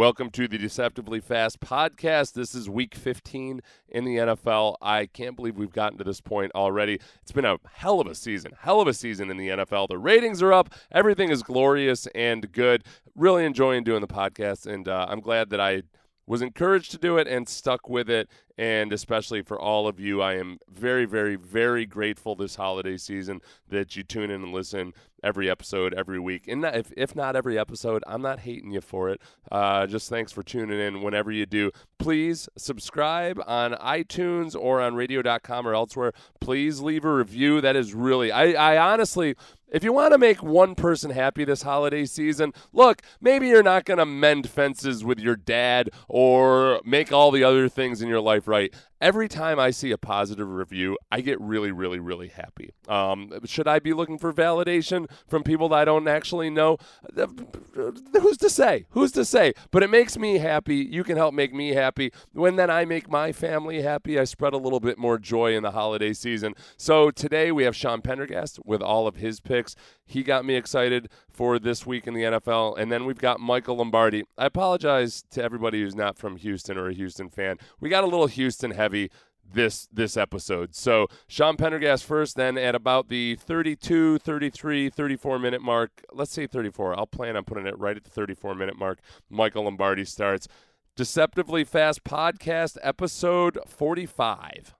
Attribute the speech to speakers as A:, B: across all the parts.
A: Welcome to the Deceptively Fast podcast. This is week 15 in the NFL. I can't believe we've gotten to this point already. It's been a hell of a season, hell of a season in the NFL. The ratings are up, everything is glorious and good. Really enjoying doing the podcast, and uh, I'm glad that I was encouraged to do it and stuck with it. And especially for all of you, I am very, very, very grateful this holiday season that you tune in and listen every episode every week. And if, if not every episode, I'm not hating you for it. Uh, just thanks for tuning in whenever you do. Please subscribe on iTunes or on radio.com or elsewhere. Please leave a review. That is really, I, I honestly, if you want to make one person happy this holiday season, look, maybe you're not going to mend fences with your dad or make all the other things in your life right every time I see a positive review, I get really, really, really happy. Um, should I be looking for validation from people that I don't actually know? Who's to say? Who's to say? But it makes me happy. You can help make me happy. When then I make my family happy, I spread a little bit more joy in the holiday season. So today we have Sean Pendergast with all of his picks. He got me excited for this week in the NFL. And then we've got Michael Lombardi. I apologize to everybody who's not from Houston or a Houston fan. We got a little Houston heavy this this episode. So Sean Pendergast first, then at about the 32, 33, 34 minute mark, let's say 34. I'll plan on putting it right at the 34 minute mark. Michael Lombardi starts. Deceptively Fast Podcast, episode 45.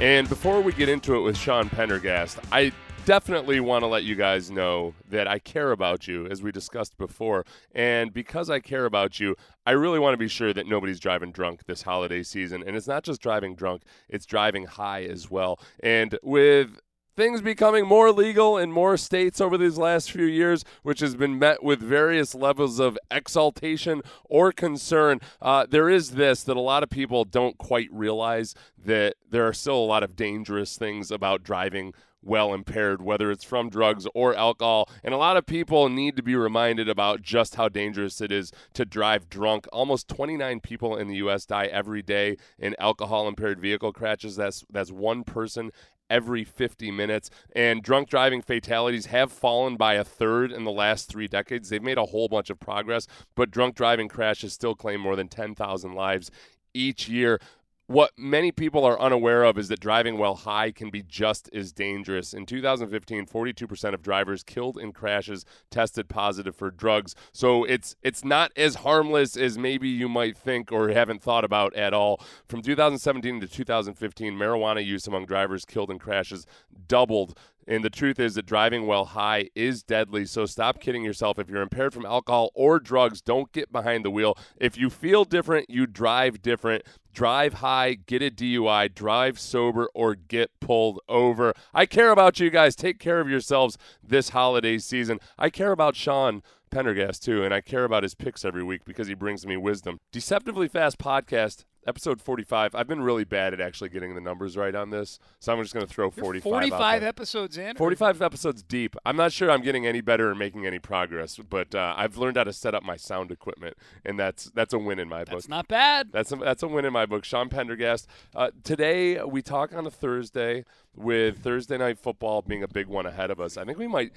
A: And before we get into it with Sean Pendergast, I definitely want to let you guys know that I care about you, as we discussed before. And because I care about you, I really want to be sure that nobody's driving drunk this holiday season. And it's not just driving drunk, it's driving high as well. And with things becoming more legal in more states over these last few years, which has been met with various levels of exaltation or concern. Uh, there is this that a lot of people don't quite realize that there are still a lot of dangerous things about driving well impaired, whether it's from drugs or alcohol. And a lot of people need to be reminded about just how dangerous it is to drive drunk. Almost 29 people in the U.S. die every day in alcohol impaired vehicle crashes. That's that's one person every 50 minutes. And drunk driving fatalities have fallen by a third in the last three decades. They've made a whole bunch of progress, but drunk driving crashes still claim more than 10,000 lives each year what many people are unaware of is that driving while high can be just as dangerous. In 2015, 42% of drivers killed in crashes tested positive for drugs. So it's it's not as harmless as maybe you might think or haven't thought about at all. From 2017 to 2015, marijuana use among drivers killed in crashes doubled and the truth is that driving while high is deadly. So stop kidding yourself. If you're impaired from alcohol or drugs, don't get behind the wheel. If you feel different, you drive different. Drive high, get a DUI, drive sober, or get pulled over. I care about you guys. Take care of yourselves this holiday season. I care about Sean Pendergast too, and I care about his picks every week because he brings me wisdom. Deceptively Fast Podcast episode 45. I've been really bad at actually getting the numbers right on this, so I'm just going to throw 45.
B: 45 episodes in.
A: 45 episodes deep. I'm not sure I'm getting any better or making any progress, but uh, I've learned how to set up my sound equipment, and that's that's a win in my book.
B: That's not bad.
A: That's a, that's a win in my book. Sean Pendergast. Uh, today we talk on a Thursday with Thursday night football being a big one ahead of us. I think we might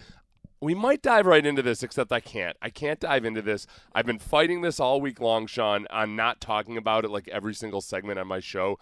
A: we might dive right into this, except I can't. I can't dive into this. I've been fighting this all week long, Sean, on not talking about it like every single segment on my show.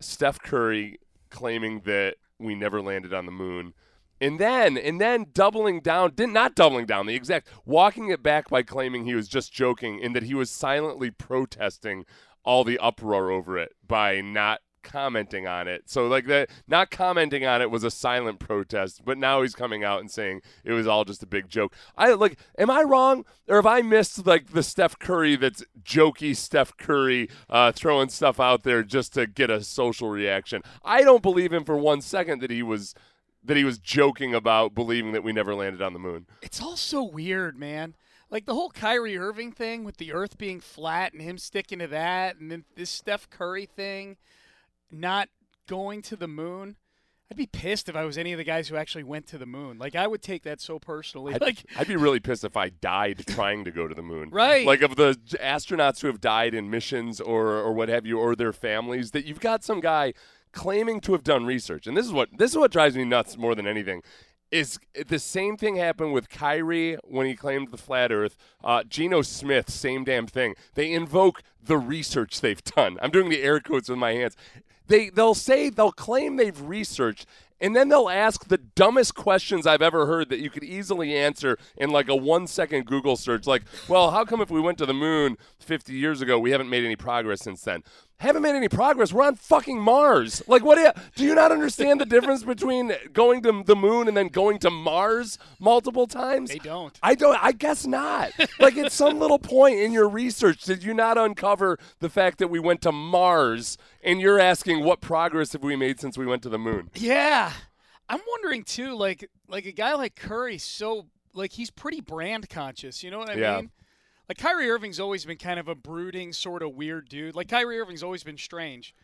A: Steph Curry claiming that we never landed on the moon. And then, and then doubling down, did not doubling down, the exact walking it back by claiming he was just joking and that he was silently protesting all the uproar over it by not commenting on it. So like that not commenting on it was a silent protest, but now he's coming out and saying it was all just a big joke. I like am I wrong or have I missed like the Steph Curry that's jokey Steph Curry uh, throwing stuff out there just to get a social reaction? I don't believe him for one second that he was that he was joking about believing that we never landed on the moon.
B: It's all so weird, man. Like the whole Kyrie Irving thing with the earth being flat and him sticking to that and then this Steph Curry thing not going to the moon. I'd be pissed if I was any of the guys who actually went to the moon. Like I would take that so personally.
A: I'd,
B: like
A: I'd be really pissed if I died trying to go to the moon.
B: Right.
A: Like of the astronauts who have died in missions or or what have you, or their families, that you've got some guy claiming to have done research, and this is what this is what drives me nuts more than anything. Is the same thing happened with Kyrie when he claimed the flat Earth? Uh, Geno Smith, same damn thing. They invoke the research they've done. I'm doing the air quotes with my hands. They they'll say they'll claim they've researched, and then they'll ask the dumbest questions I've ever heard that you could easily answer in like a one second Google search. Like, well, how come if we went to the moon 50 years ago, we haven't made any progress since then? Haven't made any progress. We're on fucking Mars. Like, what do you, do you not understand the difference between going to the moon and then going to Mars multiple times?
B: they don't.
A: I don't. I guess not. like at some little point in your research, did you not uncover the fact that we went to Mars? And you're asking what progress have we made since we went to the moon?
B: Yeah. I'm wondering too, like like a guy like Curry, so like he's pretty brand conscious. You know what I
A: Yeah.
B: mean? Like Kyrie Irving's always been kind of a brooding, sort of weird dude. Like Kyrie Irving's always been strange.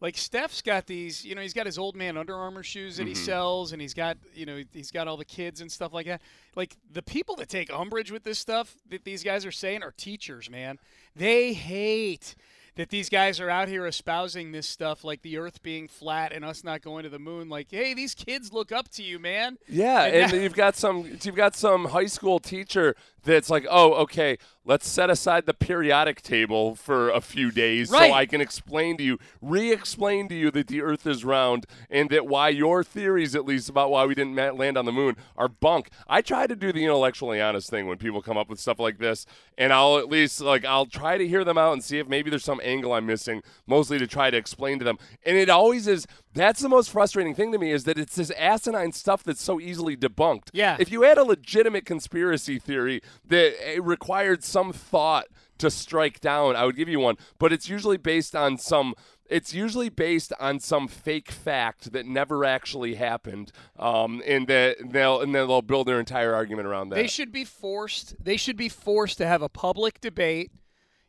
B: Like Steph's got these, you know, he's got his old man Under Armour shoes that he mm-hmm. sells, and he's got, you know, he's got all the kids and stuff like that. Like the people that take umbrage with this stuff that these guys are saying are teachers, man. They hate that these guys are out here espousing this stuff, like the Earth being flat and us not going to the moon. Like, hey, these kids look up to you, man.
A: Yeah,
B: And
A: and
B: now-
A: you've got some you've got some high school teacher that's like, oh, okay, let's set aside the periodic table for a few days
B: Right.
A: so I can explain to you, re-explain to you that the Earth is round and that why your theories, at least about why we didn't land on the moon, are bunk. I try to do the intellectually honest thing when people come up with stuff like this, and I'll at least like I'll try to hear them out and see if maybe there's some angle I'm missing, mostly to try to explain to them. And it always is. That's the most frustrating thing to me is that it's this asinine stuff that's so easily debunked.
B: Yeah.
A: If you had a legitimate conspiracy theory that it required some thought to strike down, I would give you one. But it's usually based on some. It's usually based on some fake fact that never actually happened, um, and that they'll and then they'll build their entire argument around that.
B: They should be forced. They should be forced to have a public debate,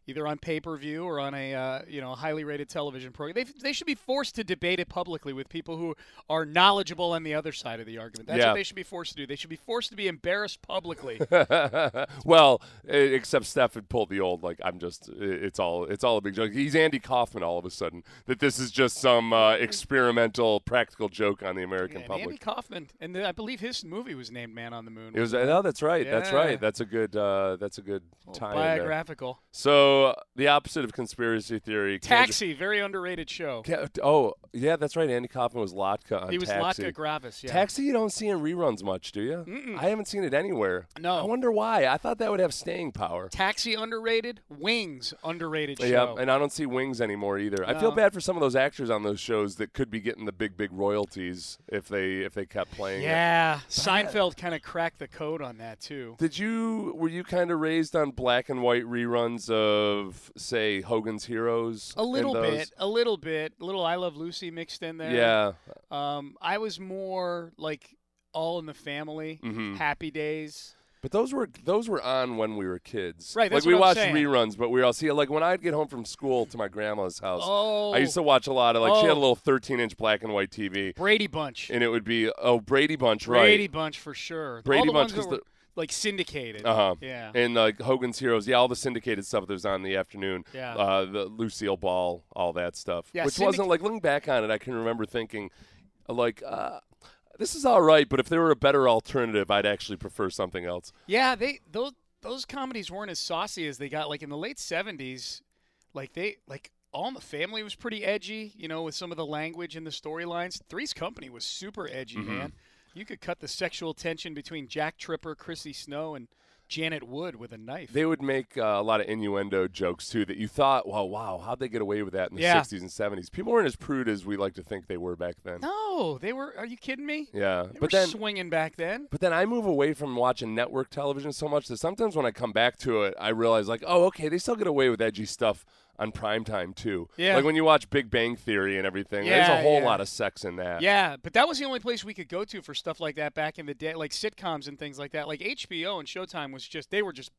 B: either on pay per view or on a uh, you know highly rated television program. They they should be forced to debate it publicly with people who are knowledgeable on the other side of the argument. That's
A: Yeah.
B: what they should be forced to do. They should be forced to be embarrassed publicly.
A: well, except Steph had pulled the old like I'm just it's all it's all a big joke. He's Andy Kaufman all of a sudden that this is just some uh, experimental practical joke on the American
B: and
A: public.
B: Andy Kaufman, and I believe his movie was named Man on the Moon.
A: It was oh, that's right, that's right. That's a good uh, that's a good tie. in there.
B: biographical.
A: So the opposite of conspiracy theory.
B: Taxi, very underrated show.
A: Ca- Oh yeah, that's right. Andy Kaufman was Latka on
B: He was
A: Taxi.
B: Latka Gravas. Yeah.
A: Taxi, you don't see in reruns much, do you? I haven't seen it anywhere.
B: No.
A: I wonder why. I thought that would have staying power.
B: Taxi underrated. Wings underrated show.
A: Yeah, and I don't see wings anymore either. I feel bad for some of those actors on those shows that could be getting the big, big royalties if they if they kept playing. it.
B: Yeah, Seinfeld kind of cracked the code on that too.
A: Did you were you kind of raised on black and white reruns of say Hogan's Heroes?
B: A little bit, a little bit, a little I Love Lucy mixed in there.
A: Yeah.
B: Um, I was more like All in the Family,
A: Mhm.
B: Happy Days.
A: But those were those were on when we were kids.
B: Right, that's
A: like we watched
B: saying.
A: reruns, but we all see like when I'd get home from school to my grandma's house.
B: Oh,
A: I used to watch a lot of like she had a
B: Oh.
A: little 13 inch black and white TV,
B: Brady Bunch.
A: and it would be oh Brady Bunch, right?
B: Brady Bunch for sure.
A: Brady Bunch
B: ones that
A: 'cause
B: were,
A: the-
B: like syndicated.
A: Uh huh.
B: Yeah.
A: And like Hogan's Heroes, yeah, all the syndicated stuff that was on in the afternoon.
B: Yeah.
A: Uh, the Lucille Ball, all that stuff.
B: Yeah,
A: Which
B: syndic-
A: wasn't like looking back on it, I can remember thinking, like, uh, this is all right, but if there were a better alternative, I'd actually prefer something else.
B: Yeah, they those those comedies weren't as saucy as they got like in the late seventies. Like they like All in the Family was pretty edgy, you know, with some of the language and the storylines. Three's Company was super edgy,
A: Mm-hmm.
B: man. You could cut the sexual tension between Jack Tripper, Chrissy Snow, and Janet Wood with a knife.
A: They would make uh, a lot of innuendo jokes too that you thought, well, wow, how'd they get away with that in the
B: Yeah.
A: 60s and 70s? People weren't as prude as we like to think they were back then.
B: no, they were. Are you kidding me?
A: Yeah,
B: They
A: but
B: were
A: then
B: swinging back then.
A: But then I move away from watching network television so much that sometimes when I come back to it, I realize like, oh, okay, they still get away with edgy stuff on primetime too.
B: Yeah.
A: Like when you watch Big Bang Theory and everything, there's a whole
B: yeah.
A: lot of sex in that.
B: Yeah, but that was the only place we could go to for stuff like that back in the day, like sitcoms and things like that. Like HBO and Showtime was just they were just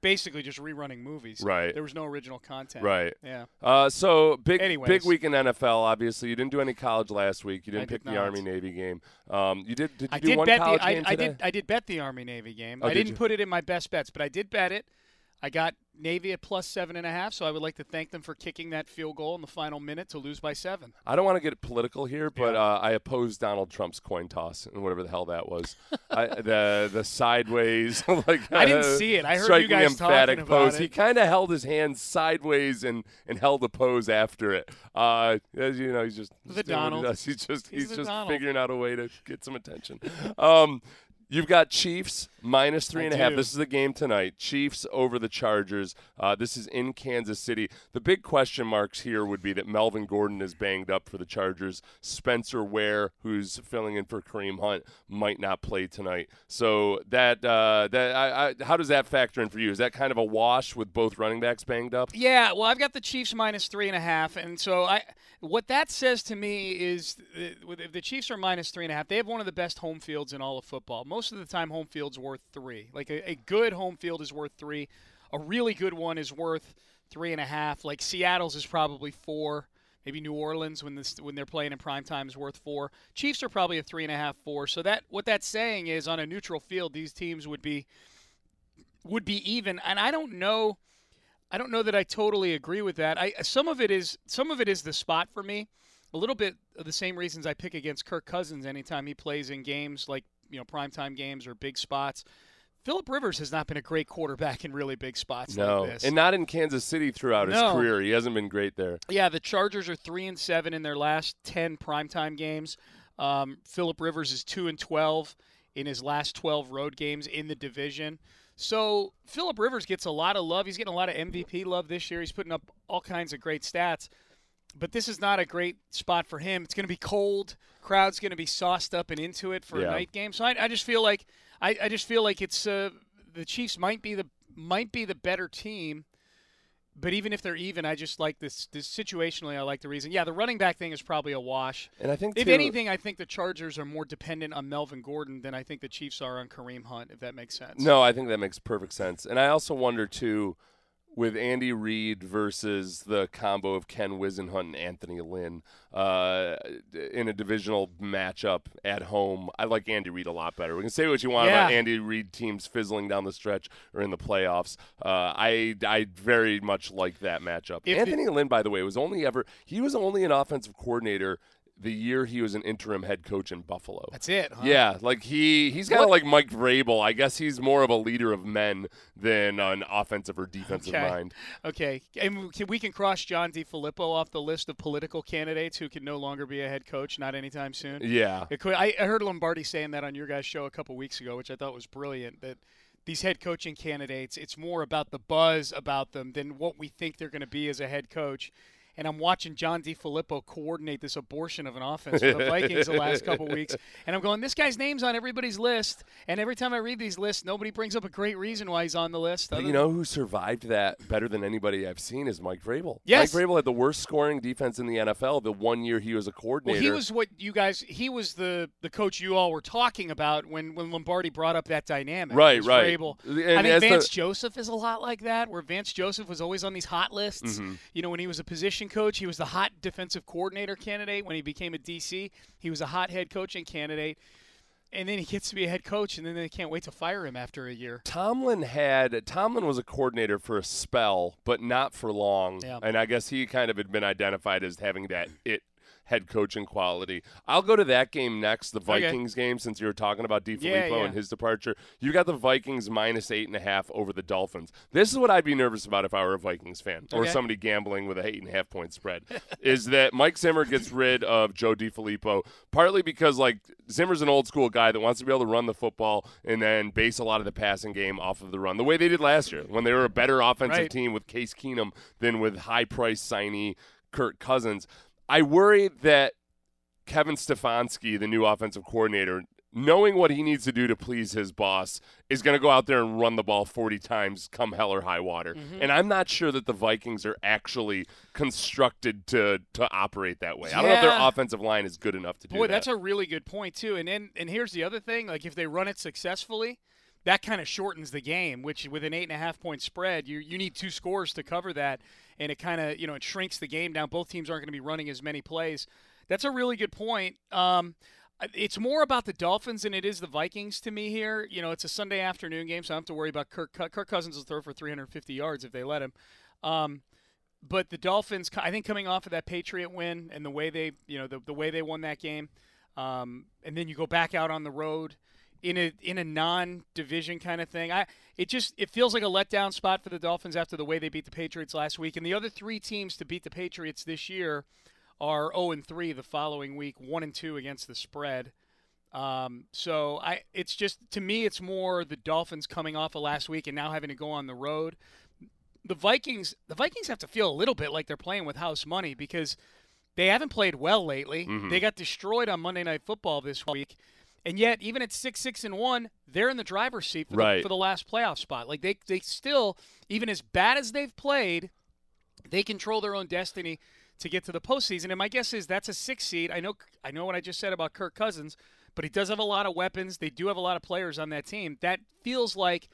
B: basically just rerunning movies.
A: Right.
B: There was no original content.
A: Right.
B: Yeah.
A: Uh, so big,
B: Anyways.
A: big week in NFL. Obviously, you didn't do any college last week. You didn't
B: I
A: pick
B: did
A: the. Army Navy game. Um, you did. Did you
B: I
A: do
B: did
A: one
B: bet
A: college
B: the I,
A: game
B: I
A: today?
B: did I did bet the Army Navy game.
A: Oh,
B: I
A: did
B: didn't
A: you?
B: put it in my best bets, but I did bet it. I got Navy at plus seven and a half, so I would like to thank them for kicking that field goal in the final minute to lose by seven.
A: I don't want to get political here, but
B: Yeah.
A: uh, I oppose Donald Trump's coin toss and whatever the hell that was. I, the the sideways, like
B: I didn't
A: uh,
B: see it. I heard you guys
A: emphatic
B: talking about
A: pose.
B: it.
A: He kind of held his hands sideways and, and held a pose after it. Uh, as you know, he's just
B: The
A: doing he
B: Donald.
A: He's just
B: He's
A: he's, just
B: Donald.
A: figuring out a way to get some attention. Um, You've got Chiefs minus three and a half. This is the game tonight. Chiefs over the Chargers. Uh, this is in Kansas City. The big question marks here would be that Melvin Gordon is banged up for the Chargers. Spencer Ware, who's filling in for Kareem Hunt, might not play tonight. So that uh, that I, I, how does that factor in for you? Is that kind of a wash with both running backs banged up?
B: Yeah, well, I've got the Chiefs minus three and a half, and so I. What that says to me is, uh, if the Chiefs are minus three and a half, they have one of the best home fields in all of football. Most of the time, home field's worth three. Like a, a good home field is worth three. A really good one is worth three and a half. Like Seattle's is probably four. Maybe New Orleans when this when they're playing in prime time is worth four. Chiefs are probably a three and a half, four. So that what that's saying is on a neutral field, these teams would be would be even. And I don't know. I don't know that I totally agree with that. I some of it is some of it is the spot for me. A little bit of the same reasons I pick against Kirk Cousins anytime he plays in games like you know primetime games or big spots. Philip Rivers has not been a great quarterback in really big spots
A: No,
B: like this.
A: and not in Kansas City throughout his
B: No.
A: career. He hasn't been great there.
B: Yeah, the Chargers are three and seven in their last ten primetime games. Um, Philip Rivers is two and twelve in his last twelve road games in the division. So Philip Rivers gets a lot of love. He's getting a lot of MVP love this year. He's putting up all kinds of great stats. But this is not a great spot for him. It's going to be cold. Crowd's going to be sauced up and into it for
A: Yeah.
B: a night game. So I, I just feel like I, I just feel like it's uh, the Chiefs might be the might be the better team. But even if they're even, I just like this. This situationally, I like the reason. Yeah, the running back thing is probably a wash.
A: And I think
B: If
A: too-
B: anything, I think the Chargers are more dependent on Melvin Gordon than I think the Chiefs are on Kareem Hunt. If that makes sense.
A: No, I think that makes perfect sense. And I also wonder too, with Andy Reid versus the combo of Ken Whisenhunt and Anthony Lynn uh, in a divisional matchup at home, I like Andy Reid a lot better. We can say what you want about Andy Reid teams fizzling down the stretch or in the playoffs. Uh, I I very much like that matchup.
B: If
A: Anthony Lynn, by the way, was only ever he was only an offensive coordinator the year he was an interim head coach in Buffalo.
B: That's it. Huh?
A: Yeah, like he he's kind of like Mike Vrabel. I guess he's more of a leader of men than an offensive or defensive
B: Okay.
A: mind.
B: Okay, and we can, we can cross John DeFilippo off the list of political candidates who can no longer be a head coach, not anytime soon.
A: Yeah.
B: I heard Lombardi saying that on your guys' show a couple weeks ago, which I thought was brilliant. That these head coaching candidates, it's more about the buzz about them than what we think they're going to be as a head coach. And I'm watching John DeFilippo coordinate this abortion of an offense for the Vikings the last couple weeks, and I'm going, this guy's name's on everybody's list. And every time I read these lists, nobody brings up a great reason why he's on the list.
A: You know who survived that better than anybody I've seen is Mike Vrabel.
B: Yes.
A: Mike Vrabel had the worst scoring defense in the NFL the one year he was a
B: Well,
A: coordinator.
B: he was what you guys. He was the the coach you all were talking about when when Lombardi brought up that dynamic.
A: Right, right.
B: Vrabel.
A: And
B: I think
A: as the-
B: Vance Joseph is a lot like that, where Vance Joseph was always on these hot lists.
A: Mm-hmm.
B: You know, when he was a position coach, he was the hot defensive coordinator candidate. When he became a DC, he was a hot head coaching candidate. And then he gets to be a head coach, and then they can't wait to fire him after a year.
A: Tomlin had Tomlin was a coordinator for a spell, but not for long.
B: Yeah.
A: And I guess he kind of had been identified as having that it head coaching quality. I'll go to that game next, the
B: Okay.
A: Vikings game, since you were talking about DeFilippo
B: Yeah, yeah.
A: and his departure. You got the Vikings minus eight and a half over the Dolphins. This is what I'd be nervous about if I were a Vikings fan or somebody gambling with a eight and a half point spread. is that Mike Zimmer gets rid of Joe DeFilippo partly because like Zimmer's an old school guy that wants to be able to run the football and then base a lot of the passing game off of the run, the way they did last year when they were a better offensive
B: Right.
A: team with Case Keenum than with high price signee Kirk Cousins. I worry that Kevin Stefanski, the new offensive coordinator, knowing what he needs to do to please his boss, is going to go out there and run the ball 40 times come hell or high water.
B: Mm-hmm.
A: And I'm not sure that the Vikings are actually constructed to to operate that way. I don't know if their
B: Yeah.
A: offensive line is good enough to do
B: Boy,
A: that.
B: Boy, that's a really good point too. And then and here's the other thing: like if they run it successfully, that kind of shortens the game. Which with an eight and a half point spread, you you need two scores to cover that, and it kind of you know it shrinks the game down. Both teams aren't going to be running as many plays. That's a really good point. Um, it's more about the Dolphins than it is the Vikings to me here. You know, it's a Sunday afternoon game, so I don't have to worry about Kirk. Kirk Cousins will throw for 350 yards if they let him. Um, but the Dolphins, I think, coming off of that Patriot win and the way they, you know, the, the way they won that game, um, and then you go back out on the road in a in a non-division kind of thing. I it just it feels like a letdown spot for the Dolphins after the way they beat the Patriots last week, and the other three teams to beat the Patriots this year are 0 and 3 the following week, 1 and 2 against the spread. Um, so I, it's just to me, it's more the Dolphins coming off of last week and now having to go on the road. The Vikings, the Vikings have to feel a little bit like they're playing with house money because they haven't played well lately.
A: Mhm.
B: They got destroyed on Monday Night Football this week, and yet even at six, six, and one, they're in the driver's seat for,
A: Right.
B: the, for the last playoff spot. Like they, they still, even as bad as they've played, they control their own destiny to get to the postseason. And my guess is that's a six seed. I know I know what I just said about Kirk Cousins, but he does have a lot of weapons. They do have a lot of players on that team. That feels like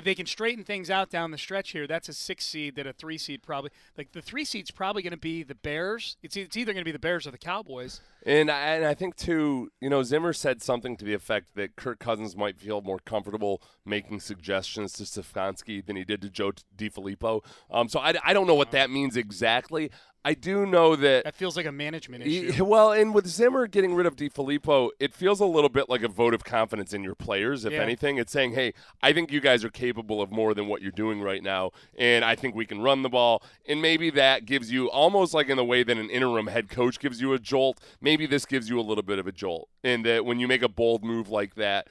B: if they can straighten things out down the stretch here, that's a six seed that a three seed probably like the three seed's probably going to be the Bears. It's it's either going to be the Bears or the Cowboys.
A: And I, and I think too, you know, Zimmer said something to the effect that Kirk Cousins might feel more comfortable making suggestions to Stefanski than he did to Joe DeFilippo. Um, so I, I don't know what that means exactly. I do know that
B: That feels like a management
A: He-
B: issue.
A: well, and with Zimmer getting rid of DeFilippo, it feels a little bit like a vote of confidence in your players, if
B: Yeah.
A: anything. It's saying, hey, I think you guys are capable of more than what you're doing right now, and I think we can run the ball. And maybe that gives you almost like in the way that an interim head coach gives you a jolt, maybe this gives you a little bit of a jolt. And that when you make a bold move like that,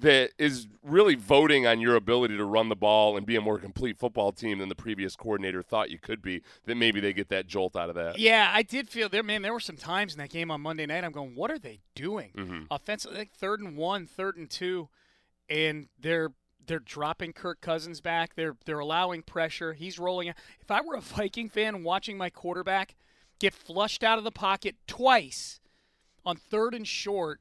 A: that is really voting on your ability to run the ball and be a more complete football team than the previous coordinator thought you could be, that maybe they get that jolt out of that.
B: Yeah, I did feel there. Man, there were some times in that game on Monday night. I'm going, what are they doing?
A: Mhm.
B: Offensive, like third and one, third and two, and they're they're dropping Kirk Cousins back. They're they're allowing pressure. He's rolling. out. If I were a Viking fan watching my quarterback get flushed out of the pocket twice on third and short,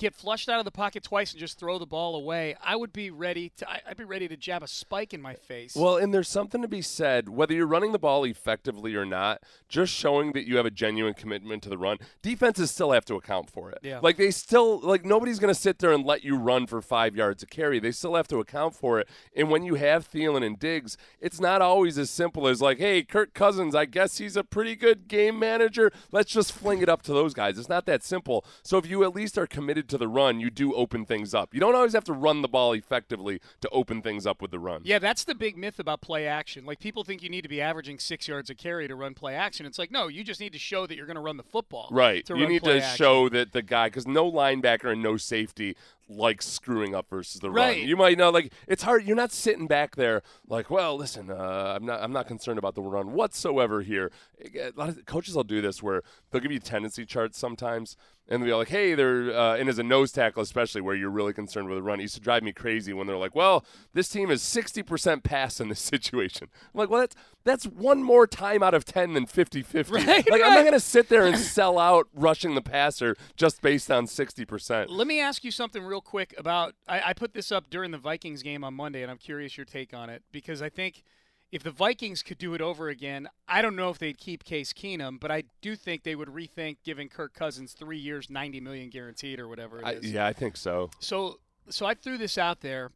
B: get flushed out of the pocket twice and just throw the ball away, I would be ready to. I'd be ready to jab a spike in my face.
A: Well, and there's something to be said, whether you're running the ball effectively or not, just showing that you have a genuine commitment to the run. Defenses still have to account for it.
B: Yeah.
A: Like they still like nobody's gonna sit there and let you run for five yards a carry. They still have to account for it. And when you have Thielen and Diggs, it's not always as simple as like, hey, Kirk Cousins, I guess he's a pretty good game manager. Let's just fling it up to those guys. It's not that simple. So if you at least are committed to the run, you do open things up. You don't always have to run the ball effectively to open things up with the run.
B: Yeah, that's the big myth about play action. Like people think you need to be averaging six yards a carry to run play action. It's like no, you just need to show that you're going to run the football.
A: Right. You need to
B: action.
A: show that the guy, because no linebacker and no safety likes screwing up versus the
B: Right.
A: run. You might know, like it's hard. You're not sitting back there like, well, listen, uh, I'm not, I'm not concerned about the run whatsoever here. A lot of coaches will do this where they'll give you tendency charts sometimes, and they'll be like, hey, they're, uh, and as a nose tackle especially, where you're really concerned with the run, it used to drive me crazy when they're like, well, this team is 60% pass in this situation. I'm like, well, that's that's one more time out of 10 than 50-50.
B: Right,
A: like I'm not going to sit there and sell out rushing the passer just based on 60%.
B: Let me ask you something real quick about. I, I put this up during the Vikings game on Monday, and I'm curious your take on it because I think if the Vikings could do it over again, I don't know if they'd keep Case Keenum, but I do think they would rethink giving Kirk Cousins three years, 90 million guaranteed or whatever it
A: I, yeah, I think so.
B: So, so I threw this out there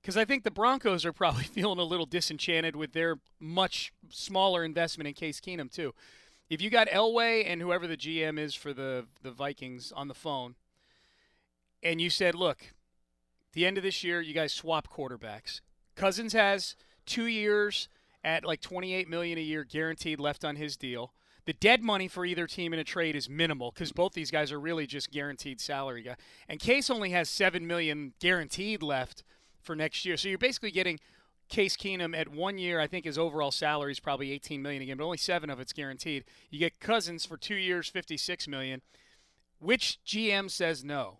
B: because I think the Broncos are probably feeling a little disenchanted with their much smaller investment in Case Keenum too. If you got Elway and whoever the GM is for the the Vikings on the phone, and you said, "Look, the end of this year, you guys swap quarterbacks. Cousins has two years at like 28 million a year guaranteed left on his deal." The dead money for either team in a trade is minimal because both these guys are really just guaranteed salary guy. And Case only has seven million guaranteed left for next year. So you're basically getting Case Keenum at one year. I think his overall salary is probably 18 million again, but only seven of it's guaranteed. You get Cousins for two years, 56 million. Which GM says no?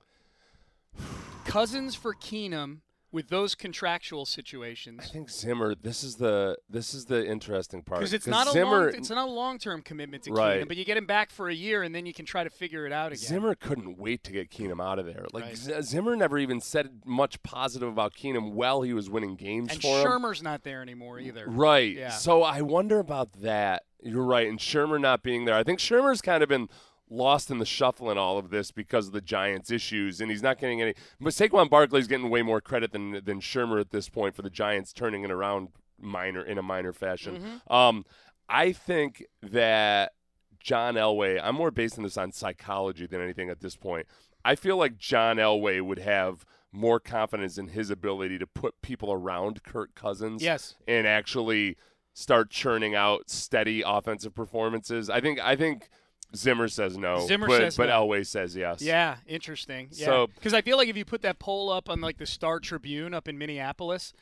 B: Cousins for Keenum with those contractual situations.
A: I think Zimmer. This is the this is the interesting part
B: Because it's not a
A: Zimmer.
B: long, it's not a long-term commitment to
A: Right.
B: Keenum, but you get him back for a year, and then you can try to figure it out again.
A: Zimmer couldn't wait to get Keenum out of there. Like
B: Right.
A: Z- Zimmer never even said much positive about Keenum while he was winning games
B: and
A: for him.
B: Shurmur's not there anymore either.
A: Right.
B: Yeah.
A: So I wonder about that. You're right. And Shurmur not being there. I think Shurmur's kind of been lost in the shuffle in all of this because of the Giants' issues, and he's not getting any. But Saquon Barkley's getting way more credit than than Shurmur at this point for the Giants turning it around minor in a minor fashion.
B: Mm-hmm.
A: Um, I think that John Elway. I'm more basing this on psychology than anything at this point. I feel like John Elway would have more confidence in his ability to put people around Kirk Cousins
B: Yes.
A: and actually start churning out steady offensive performances. I think I think Zimmer says no.
B: Zimmer
A: but,
B: says
A: but
B: no.
A: Elway says yes.
B: Yeah, interesting. Yeah.
A: So-
B: because I feel like if you put that poll up on like the Star Tribune up in Minneapolis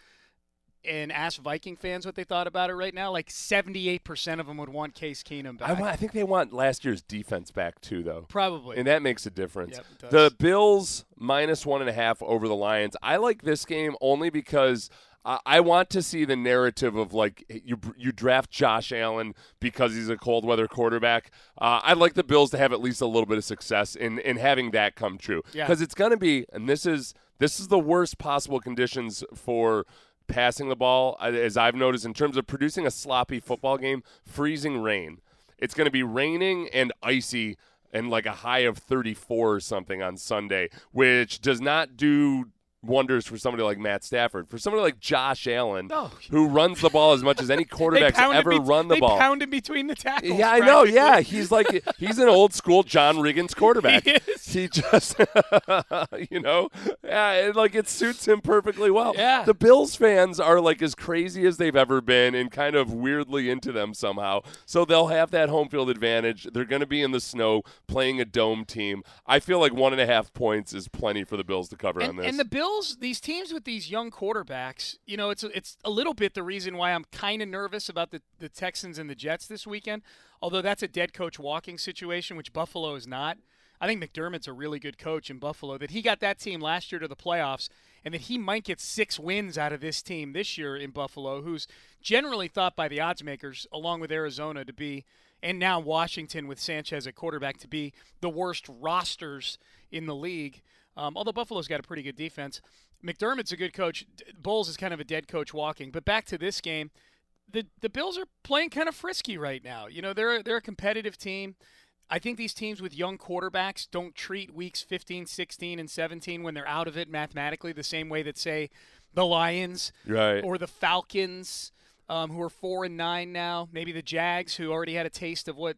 B: and ask Viking fans what they thought about it right now, like 78% of them would want Case Keenum back.
A: I, wa- I think they want last year's defense back too, though.
B: Probably.
A: And that makes a difference.
B: Yep,
A: the Bills minus one and a half over the Lions. I like this game only because I, I want to see the narrative of like you you draft Josh Allen because he's a cold weather quarterback. Uh, I'd like the Bills to have at least a little bit of success in in having that come true
B: Yeah.
A: because it's going to be and this is this is the worst possible conditions for passing the ball uh, as I've noticed in terms of producing a sloppy football game. Freezing rain. It's going to be raining and icy and like a high of 34 or something on Sunday, which does not do wonders for somebody like Matt Stafford. For somebody like Josh Allen,
B: Oh.
A: who runs the ball as much as any quarterback's ever
B: be-
A: run the
B: they
A: ball.
B: pound him between the tackles.
A: Yeah, I know. Yeah, he's like he's an old school John Riggins quarterback.
B: He is.
A: He just, you know, yeah, it, like it suits him perfectly well.
B: Yeah.
A: the Bills fans are like as crazy as they've ever been, and kind of weirdly into them somehow. So they'll have that home field advantage. They're going to be in the snow playing a dome team. I feel like one and a half points is plenty for the Bills to cover on this.
B: and the Bills, these teams with these young quarterbacks, you know, it's a, it's a little bit the reason why I'm kind of nervous about the, the Texans and the Jets this weekend. Although that's a dead coach walking situation, which Buffalo is not. I think McDermott's a really good coach in Buffalo. That he got that team last year to the playoffs, and that he might get six wins out of this team this year in Buffalo, who's generally thought by the odds makers, along with Arizona, to be, and now Washington with Sanchez at quarterback, to be the worst rosters in the league. Um, although Buffalo's got a pretty good defense, McDermott's a good coach. D- Bowles is kind of a dead coach walking. But back to this game, the the Bills are playing kind of frisky right now. You know, they're they're a competitive team. I think these teams with young quarterbacks don't treat weeks 15, 16, and 17 when they're out of it mathematically the same way that say the Lions
A: right.
B: or the Falcons, um, who are four and nine now. Maybe the Jags, who already had a taste of what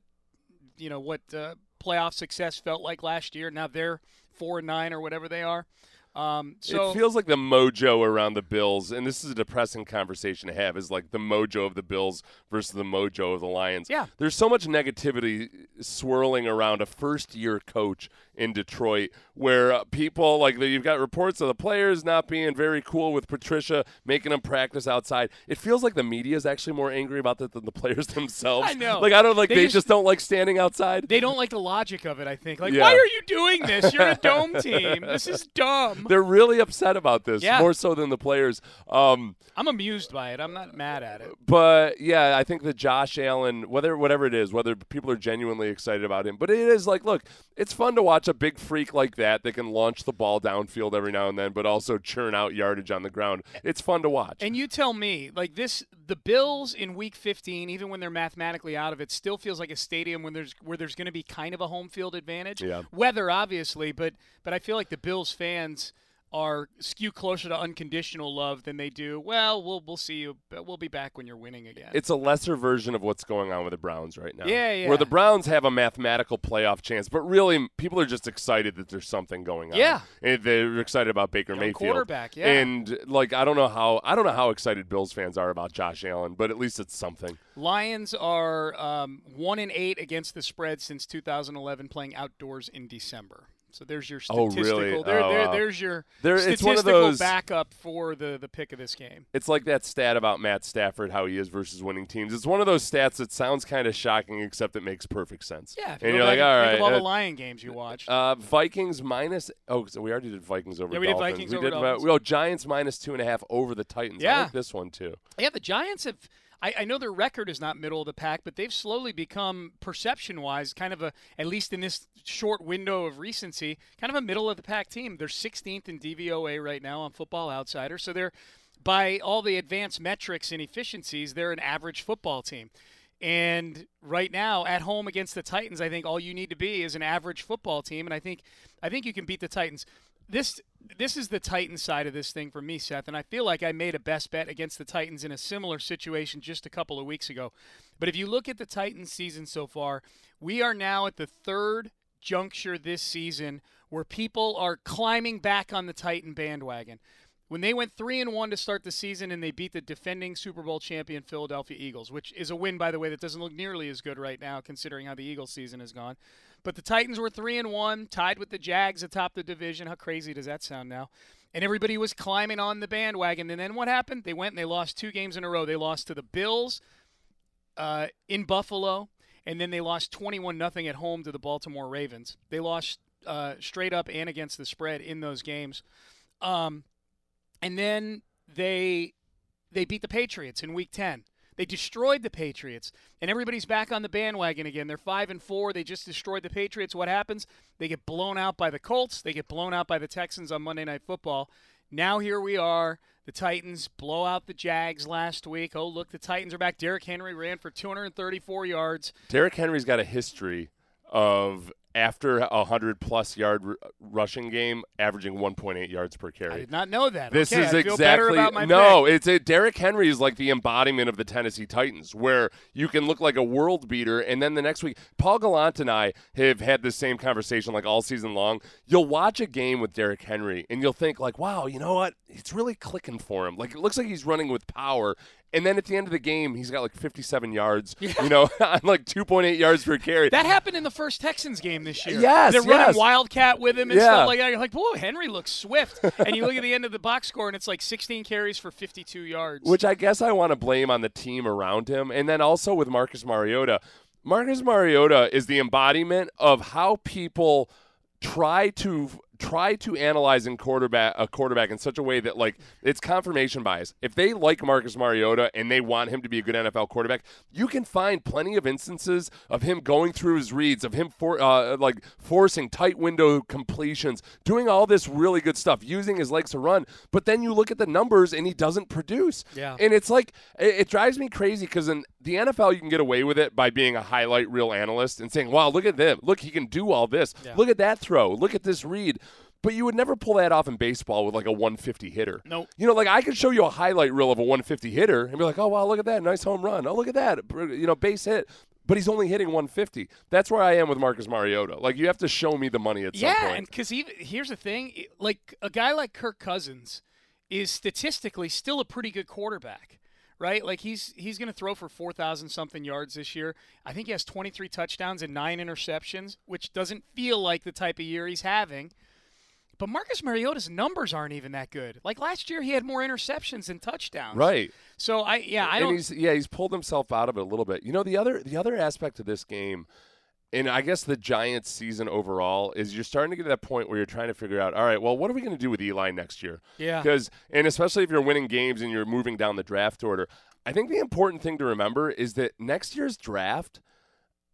B: you know what uh, playoff success felt like last year. Now they're four and nine or whatever they are. Um, so
A: it feels like the mojo around the Bills, and this is a depressing conversation to have, is like the mojo of the Bills versus the mojo of the Lions.
B: Yeah.
A: There's so much negativity swirling around a first year coach in Detroit where uh, people, like, that you've got reports of the players not being very cool with Patricia, making them practice outside. It feels like the media is actually more angry about that than the players themselves.
B: I know.
A: Like, I don't like,
B: They
A: they,
B: just-
A: just, don't like standing outside.
B: they don't like the logic of it. I think like
A: Yeah.
B: why are you doing this? You're a dome team. This is dumb.
A: They're really upset about this,
B: Yeah.
A: more so than the players. Um,
B: I'm amused by it. I'm not mad at it.
A: But yeah, I think that Josh Allen, whether whatever it is, whether people are genuinely excited about him, but it is like, look, it's fun to watch a big freak like that that can launch the ball downfield every now and then, but also churn out yardage on the ground. It's fun to watch.
B: And you tell me, like this, the Bills in Week 15, even when they're mathematically out of it, still feels like a stadium when there's where there's going to be kind of a home field advantage.
A: Yeah.
B: Weather, obviously, but but I feel like the Bills fans are skew closer to unconditional love than they do. Well, we'll we'll see you. but We'll be back when you're winning again.
A: it's a lesser version of what's going on with the Browns right now.
B: Yeah, yeah.
A: Where the Browns have a mathematical playoff chance, but really people are just excited that there's something going on.
B: Yeah.
A: And they're excited about Baker
B: Young
A: Mayfield.
B: quarterback, yeah.
A: And like I don't know how I don't know how excited Bills fans are about Josh Allen, but at least it's something.
B: Lions are um, one in eight against the spread since 2011, playing outdoors in December. So there's your statistical.
A: Oh, really?
B: There,
A: Oh,
B: there,
A: wow.
B: there's your
A: There- it's
B: statistical
A: one of those-
B: backup for the the pick of this game.
A: It's like that stat about Matt Stafford, how he is versus winning teams. It's one of those stats that sounds kind of shocking, except it makes perfect sense.
B: Yeah, you
A: and you're like, all right.
B: think of all
A: uh,
B: the Lion games you watched.
A: Uh, Vikings minus. Oh, so we already did Vikings over
B: Yeah, we did
A: Dolphins.
B: Vikings
A: we
B: over
A: did,
B: Dolphins.
A: Well, Giants minus two and a half over the Titans. I
B: Yeah.
A: like this one too.
B: Yeah, the Giants have. I, I know their record is not middle of the pack, but they've slowly become perception-wise kind of a, at least in this short window of recency, kind of a middle of the pack team. They're 16th in DVOA right now on Football Outsider, so they're by all the advanced metrics and efficiencies, they're an average football team. And right now, at home against the Titans, I think all you need to be is an average football team, and I think I think you can beat the Titans. This this is the Titans side of this thing for me, Seth, and I feel like I made a best bet against the Titans in a similar situation just a couple of weeks ago. But if you look at the Titans season so far, we are now at the third juncture this season where people are climbing back on the Titan bandwagon. When they went three and one to start the season, and they beat the defending Super Bowl champion Philadelphia Eagles, which is a win, by the way, that doesn't look nearly as good right now, considering how the Eagles season has gone. But the Titans were three and one, tied with the Jags atop the division. How crazy does that sound now? And everybody was climbing on the bandwagon. And then what happened? They went and they lost two games in a row. They lost to the Bills uh, in Buffalo, and then they lost 21 nothing at home to the Baltimore Ravens. They lost uh, straight up and against the spread in those games. Um, and then they they beat the Patriots in Week 10. They destroyed the Patriots, and everybody's back on the bandwagon again. They're five and four. They just destroyed the Patriots. What happens? They get blown out by the Colts. They get blown out by the Texans on Monday Night Football. Now here we are. The Titans blow out the Jags last week. Oh look, the Titans are back. Derrick Henry ran for 234 yards.
A: Derrick Henry's got a history of after a hundred plus yard r- rushing game, averaging 1.8 yards per carry.
B: I did not know that.
A: This
B: Okay,
A: is exactly no.
B: pick.
A: It's a Derrick Henry is like the embodiment of the Tennessee Titans, where you can look like a world beater, and then the next week, Paul Gallant and I have had the same conversation like all season long. You'll watch a game with Derrick Henry, and you'll think like, wow, you know what? It's really clicking for him. Like it looks like he's running with power. And then at the end of the game, he's got like 57 yards, you know, on like 2.8 yards per carry.
B: That happened in the first Texans game this year.
A: Yes,
B: they're running
A: yes.
B: Wildcat with him and
A: Yeah.
B: stuff like that. You're like, whoa, Henry looks swift. and you look at the end of the box score, and it's like 16 carries for 52 yards.
A: Which I guess I want to blame on the team around him. And then also with Marcus Mariota. Marcus Mariota is the embodiment of how people try to try to analyze in quarterback a quarterback in such a way that like it's confirmation bias. If they like Marcus Mariota and they want him to be a good NFL quarterback, you can find plenty of instances of him going through his reads, of him for uh, like forcing tight window completions, doing all this really good stuff, using his legs to run. But then you look at the numbers and he doesn't produce.
B: Yeah.
A: And it's like it, it drives me crazy because in the NFL you can get away with it by being a highlight reel analyst and saying, "Wow, look at them! Look, he can do all this.
B: Yeah.
A: Look at that throw. Look at this read." But you would never pull that off in baseball with like a 150 hitter.
B: Nope.
A: You know, like I could show you a highlight reel of a 150 hitter and be like, "Oh wow, look at that nice home run. Oh look at that, you know, base hit." But he's only hitting 150. That's where I am with Marcus Mariota. Like you have to show me the money at some
B: yeah,
A: point.
B: and because even here's the thing, like a guy like Kirk Cousins is statistically still a pretty good quarterback. Right, like he's he's going to throw for four thousand something yards this year. I think he has twenty three touchdowns and nine interceptions, which doesn't feel like the type of year he's having. But Marcus Mariota's numbers aren't even that good. Like last year, he had more interceptions than touchdowns.
A: Right.
B: So I yeah I don't.
A: he's yeah he's pulled himself out of it a little bit. You know the other the other aspect of this game, and I guess the Giants season overall is you're starting to get to that point where you're trying to figure out all right well what are we going to do with Eli next year?
B: Yeah.
A: Because and especially if you're winning games and you're moving down the draft order, I think the important thing to remember is that next year's draft.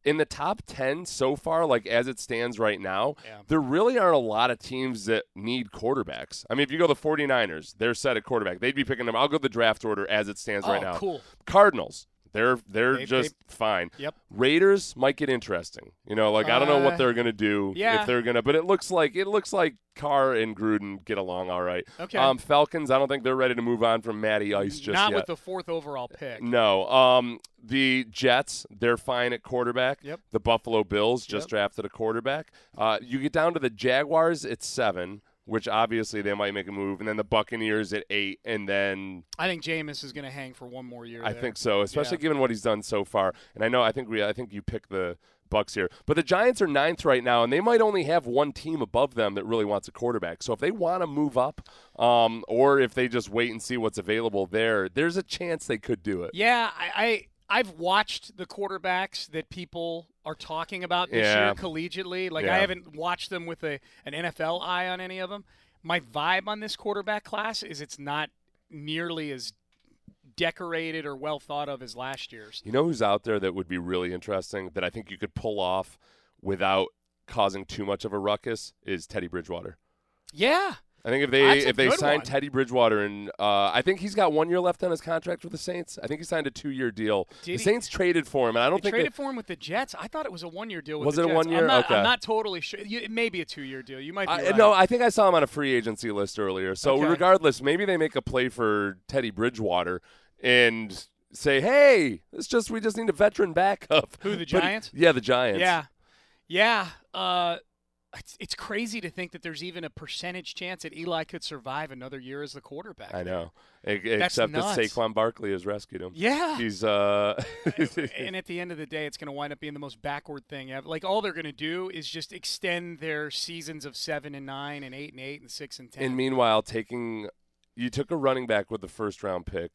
A: In the top 10 so far, like as it stands right now,
B: Yeah.
A: there really aren't a lot of teams that need quarterbacks. I mean, if you go the 49ers, they're set at quarterback. They'd be picking them. I'll go the draft order as it stands
B: oh,
A: right now.
B: cool.
A: Cardinals, they're they're
B: They-
A: just fine.
B: Yep.
A: Raiders might get interesting. You know, like I don't know
B: Uh,
A: what they're gonna do
B: yeah.
A: if they're gonna, but it looks like it looks like Carr and Gruden get along all right.
B: Okay.
A: Um, Falcons, I don't think they're ready to move on from Matty Ice just
B: Not
A: yet.
B: with the fourth overall pick.
A: no. Um, the Jets, they're fine at quarterback.
B: Yep.
A: The Buffalo Bills just
B: Yep.
A: drafted a quarterback. Uh, you get down to the Jaguars, it's seven. Which obviously they might make a move, and then the Buccaneers at eight, and then
B: I think Jameis is going to hang for one more year.
A: I
B: there.
A: think so, especially
B: Yeah.
A: given what he's done so far. And I know I think we I think you pick the Bucks here, but the Giants are ninth right now, and they might only have one team above them that really wants a quarterback. So if they want to move up, um, or if they just wait and see what's available there, there's a chance they could do it.
B: Yeah, I, I I've watched the quarterbacks that people are talking about this
A: Yeah.
B: year collegiately. Like
A: Yeah.
B: I haven't watched them with a an NFL eye on any of them. My vibe on this quarterback class is it's not nearly as decorated or well thought of as last year's.
A: You know who's out there that would be really interesting that I think you could pull off without causing too much of a ruckus is Teddy Bridgewater.
B: Yeah.
A: I think if they
B: That's
A: if they sign
B: one.
A: Teddy Bridgewater and uh, I think he's got one year left on his contract with the Saints. I think he signed a two year deal.
B: Did
A: the
B: he?
A: Saints traded for him, and I don't
B: They
A: think
B: traded
A: they,
B: for him with the Jets. I thought it was a one year deal with
A: Was
B: the
A: it a
B: Jets.
A: one year?
B: I'm not,
A: Okay.
B: I'm not totally sure. It may be a two year deal. You might be
A: I,
B: right.
A: no, I think I saw him on a free agency list earlier. So
B: Okay.
A: regardless, maybe they make a play for Teddy Bridgewater and say, "Hey, it's just we just need a veteran backup."
B: Who, the
A: But-
B: Giants?
A: yeah, the Giants.
B: Yeah, yeah. Uh, it's, it's crazy to think that there's even a percentage chance that Eli could survive another year as the quarterback.
A: I know. E- Except
B: nuts.
A: that Saquon Barkley has rescued him.
B: Yeah.
A: He's uh
B: and at the end of the day, it's going to wind up being the most backward thing ever. Like all they're going to do is just extend their seasons of seven and nine and eight and eight and six and ten.
A: and meanwhile taking you took a running back with the first round pick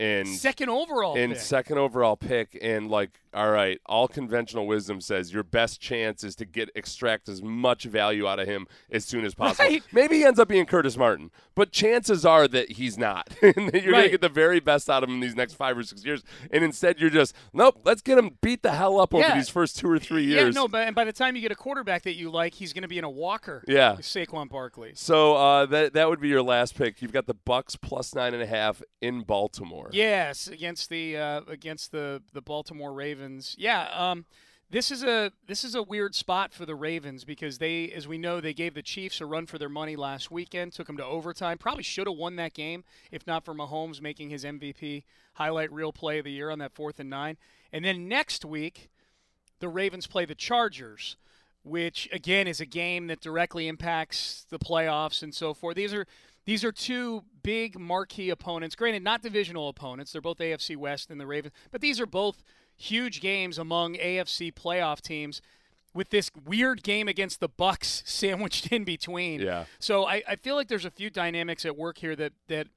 A: and
B: Second overall
A: in
B: pick.
A: second overall pick and like all right all conventional wisdom says your best chance is to get extract as much value out of him as soon as possible
B: Right.
A: maybe he ends up being curtis martin but chances are that he's not and that you're gonna get the very best out of him these next five or six years and instead you're just nope let's get him beat the hell up over
B: Yeah.
A: these first two or three years Yeah,
B: no, but and by the time you get a quarterback that you like, he's going to be in a walker.
A: Yeah.
B: Saquon Barkley.
A: so uh, that that would be your last pick. You've got the Bucks plus nine and a half in Baltimore.
B: Yes, against the uh, against the the Baltimore Ravens. Yeah, um, this is a this is a weird spot for the Ravens because they, as we know, they gave the Chiefs a run for their money last weekend. Took them to overtime. Probably should have won that game if not for Mahomes making his MVP highlight reel play of the year on that fourth and nine. And then next week, the Ravens play the Chargers, which again is a game that directly impacts the playoffs and so forth. These are these are two big marquee opponents. Granted, not divisional opponents. They're both AFC West and the Ravens, but these are both huge games among AFC playoff teams. With this weird game against the Bucks sandwiched in between,
A: Yeah.
B: So I, I feel like there's a few dynamics at work here that that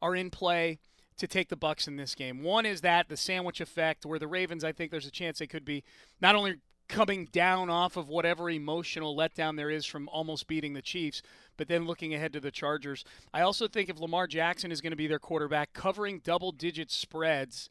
B: are in play to take the Bucks in this game. One is that the sandwich effect, where the Ravens, I think there's a chance they could be not only coming down off of whatever emotional letdown there is from almost beating the Chiefs, but then looking ahead to the Chargers. I also think if Lamar Jackson is going to be their quarterback, covering double-digit spreads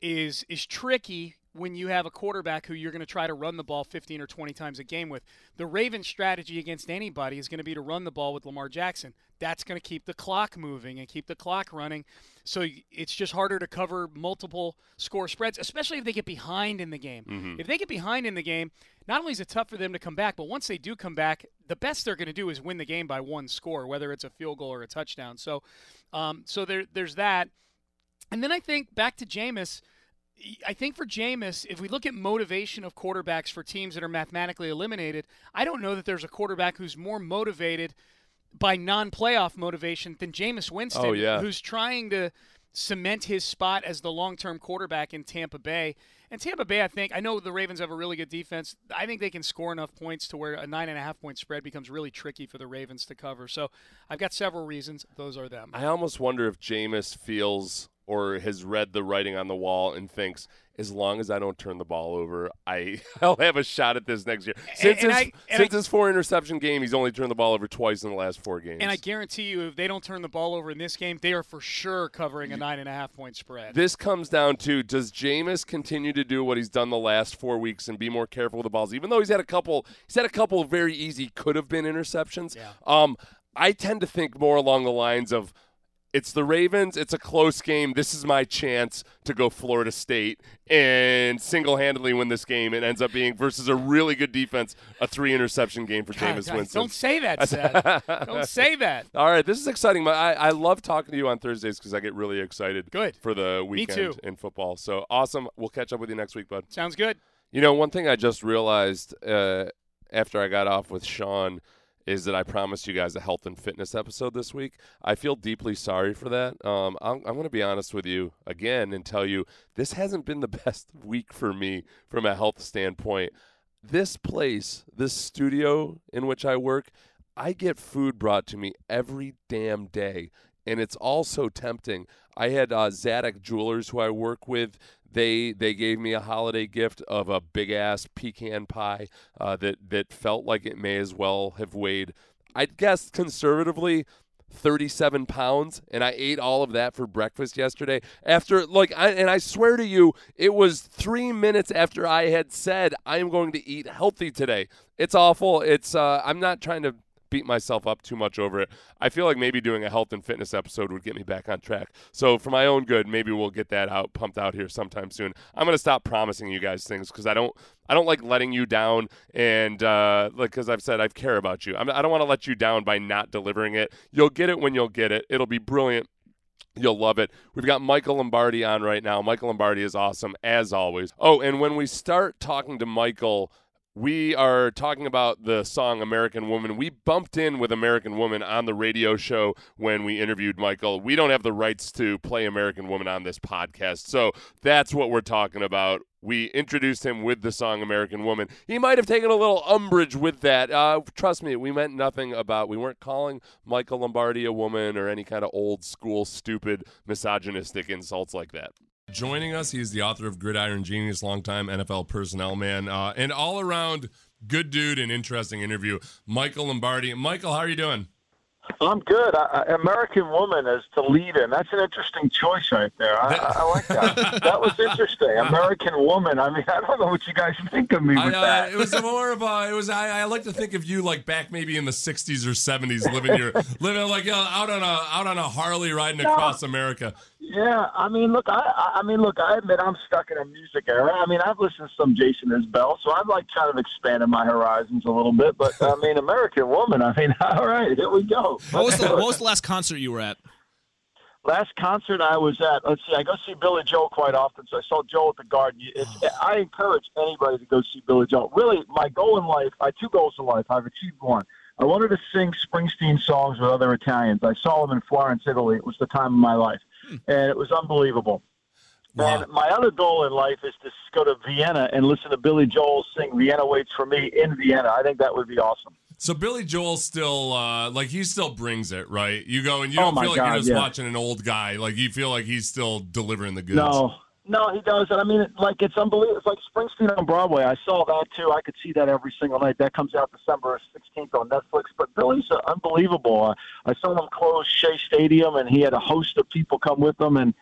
B: is is tricky when you have a quarterback who you're going to try to run the ball 15 or 20 times a game with. The Ravens' strategy against anybody is going to be to run the ball with Lamar Jackson. That's going to keep the clock moving and keep the clock running. So it's just harder to cover multiple score spreads, especially if they get behind in the game. If they get behind in the game, not only is it tough for them to come back, but once they do come back, the best they're going to do is win the game by one score, whether it's a field goal or a touchdown. So, um, so there, there's that. And then I think back to Jameis. I think for Jameis, if we look at motivation of quarterbacks for teams that are mathematically eliminated, I don't know that there's a quarterback who's more motivated by non-playoff motivation than Jameis Winston,
A: Oh, yeah.
B: who's trying to cement his spot as the long-term quarterback in Tampa Bay. And Tampa Bay, I think, I know the Ravens have a really good defense. I think they can score enough points to where a nine and a half point spread becomes really tricky for the Ravens to cover. So I've got several reasons. Those are them.
A: I almost wonder if Jameis feels or has read the writing on the wall and thinks, as long as I don't turn the ball over, I I'll have a shot at this next year. Since
B: and
A: his
B: I-
A: since
B: I-
A: his four interception game, he's only turned the ball over twice in the last four games.
B: And I guarantee you, if they don't turn the ball over in this game, they are for sure covering a nine and a half point spread.
A: this comes down to does Jameis continue to do what he's done the last four weeks and be more careful with the balls, even though he's had a couple he's had a couple of very easy could have been interceptions.
B: Yeah.
A: Um, I tend to think more along the lines of it's the Ravens, it's a close game. This is my chance to go Florida State and single handedly win this game. It ends up being versus a really good defense, a three interception game for
B: God,
A: Jameis
B: God,
A: Winston.
B: Don't say that, Seth. don't say that.
A: All right, this is exciting. I, I love talking to you on Thursdays because I get really excited
B: Good.
A: for the weekend in football. So awesome. We'll catch up with you next week, bud.
B: Sounds good.
A: You know, one thing I just realized uh, after I got off with Sean is that I promised you guys a health and fitness episode this week. I feel deeply sorry for that. Um, I'm, I'm going to be honest with you again and tell you this hasn't been the best week for me from a health standpoint. This place, this studio in which I work, I get food brought to me every damn day, and it's all so tempting. I had uh, Zadok Jewelers, who I work with. They they gave me a holiday gift of a big ass pecan pie uh, that that felt like it may as well have weighed, I'd guess conservatively, 37 pounds and I ate all of that for breakfast yesterday after like I, and I swear to you it was 3 minutes after I had said I am going to eat healthy today. It's awful. It's uh I'm not trying to beat myself up too much over it. I feel like maybe doing a health and fitness episode would get me back on track. So for my own good, maybe we'll get that out pumped out here sometime soon. I'm gonna stop promising you guys things because I don't I don't like letting you down and uh, like because I've said I care about you. I'm, I don't want to let you down by not delivering it. You'll get it when you'll get it. It'll be brilliant. You'll love it. We've got Michael Lombardi on right now. Michael Lombardi is awesome as always. Oh, and when we start talking to Michael we are talking about the song American Woman. We bumped in with American Woman on the radio show when we interviewed Michael. We don't have the rights to play American Woman on this podcast. So that's what we're talking about. We introduced him with the song American Woman. He might have taken a little umbrage with that. Uh, trust me, we meant nothing about, we weren't calling Michael Lombardi a woman or any kind of old school, stupid, misogynistic insults like that. Joining us, he's the author of Gridiron Genius, longtime NFL personnel man, uh, and all around good dude and interesting interview. Michael Lombardi. Michael, how are you doing?
C: I'm good. I, American Woman as the lead in. That's an interesting choice right there. I, I, I like that. that was interesting. American Woman. I mean, I don't know what you guys think of me with
A: I,
C: that.
A: It was more of a. It was. I, I, like to think of you like back maybe in the '60s or '70s, living your living like uh, out on a out on a Harley riding no. across America.
C: Yeah, I mean, look, I, I mean, look, I admit I'm stuck in a music era. I mean, I've listened to some Jason Isbell, so I've like kind of expanded my horizons a little bit. But I mean, American Woman. I mean, all right, here we go.
D: What was the, what was the last concert you were at?
C: Last concert I was at, let's see, I go see Billy Joel quite often. So I saw Joel at the Garden. It's, I encourage anybody to go see Billy Joel. Really, my goal in life, I have two goals in life. I've achieved one. I wanted to sing Springsteen songs with other Italians. I saw them in Florence, Italy. It was the time of my life, hmm. and it was unbelievable. Wow. And my other goal in life is to go to Vienna and listen to Billy Joel sing "Vienna Waits for Me" in Vienna. I think that would be awesome.
A: So Billy Joel still uh, like he still brings it, right? You go and you don't oh feel like God, you're just yeah. watching an old guy. Like you feel like he's still delivering the goods.
C: No, no, he does. And I mean, like it's unbelievable. It's like Springsteen on Broadway. I saw that too. I could see that every single night. That comes out December 16th on Netflix. But Billy's unbelievable. I saw him close Shea Stadium, and he had a host of people come with him, and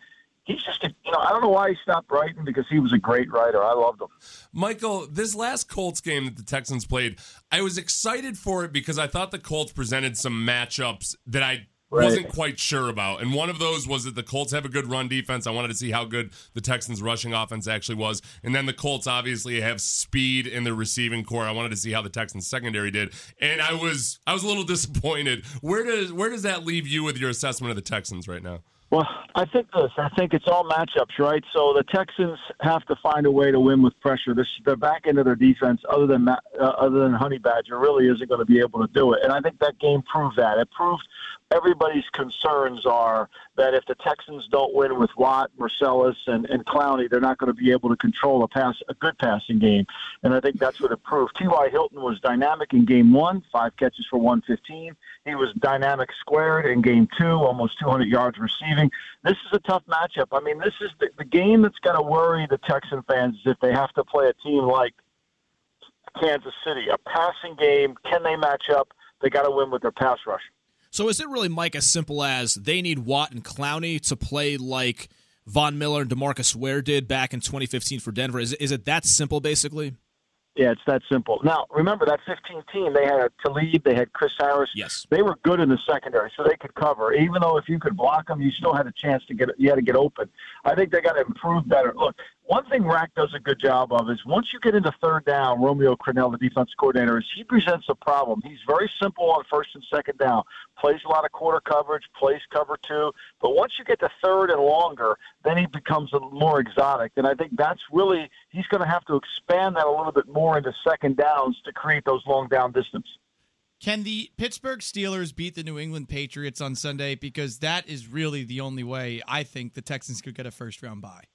C: he's just, a, you know, I don't know why he stopped writing because he was a great writer. I loved him.
A: Michael, this last Colts game that the Texans played, I was excited for it because I thought the Colts presented some matchups that I Right. wasn't quite sure about. And one of those was that the Colts have a good run defense. I wanted to see how good the Texans' rushing offense actually was. And then the Colts obviously have speed in the receiving corps. I wanted to see how the Texans secondary did. And I was I was a little disappointed. Where does where does that leave you with your assessment of the Texans right now?
C: Well, I think this. I think it's all matchups, right? So the Texans have to find a way to win with pressure. This, the back end of their defense, other than uh, other than Honey Badger, really isn't going to be able to do it. And I think that game proved that. It proved everybody's concerns are that if the Texans don't win with Watt, Mercilus, and, and Clowney, they're not going to be able to control a pass, a good passing game. And I think that's what it proved. T.Y. Hilton was dynamic in game one, five catches for 115. He was dynamic squared in game two, almost 200 yards receiving. This is a tough matchup. I mean, this is the, the game that's going to worry the Texan fans is if they have to play a team like Kansas City, a passing game. Can they match up? They got to win with their pass rush.
D: So is it really, Mike, as simple as they need Watt and Clowney to play like Von Miller and Demarcus Ware did back in 2015 for Denver? Is, is it that simple, basically?
C: Yeah, it's that simple. Now, remember that 15 team, they had Talib, they had Chris Harris.
D: Yes.
C: They were good in the secondary, so they could cover. Even though if you could block them, you still had a chance to get, you had to get open. I think they got to improve better. Look, one thing Rack does a good job of is once you get into third down, Romeo Crennel, the defense coordinator, is he presents a problem. He's very simple on first and second down, plays a lot of quarter coverage, plays cover two. But once you get to third and longer, then he becomes a more exotic. And I think that's really, he's going to have to expand that a little bit more into second downs to create those long down distance.
E: Can the Pittsburgh Steelers beat the New England Patriots on Sunday? Because that is really the only way I think the Texans could get a first round bye.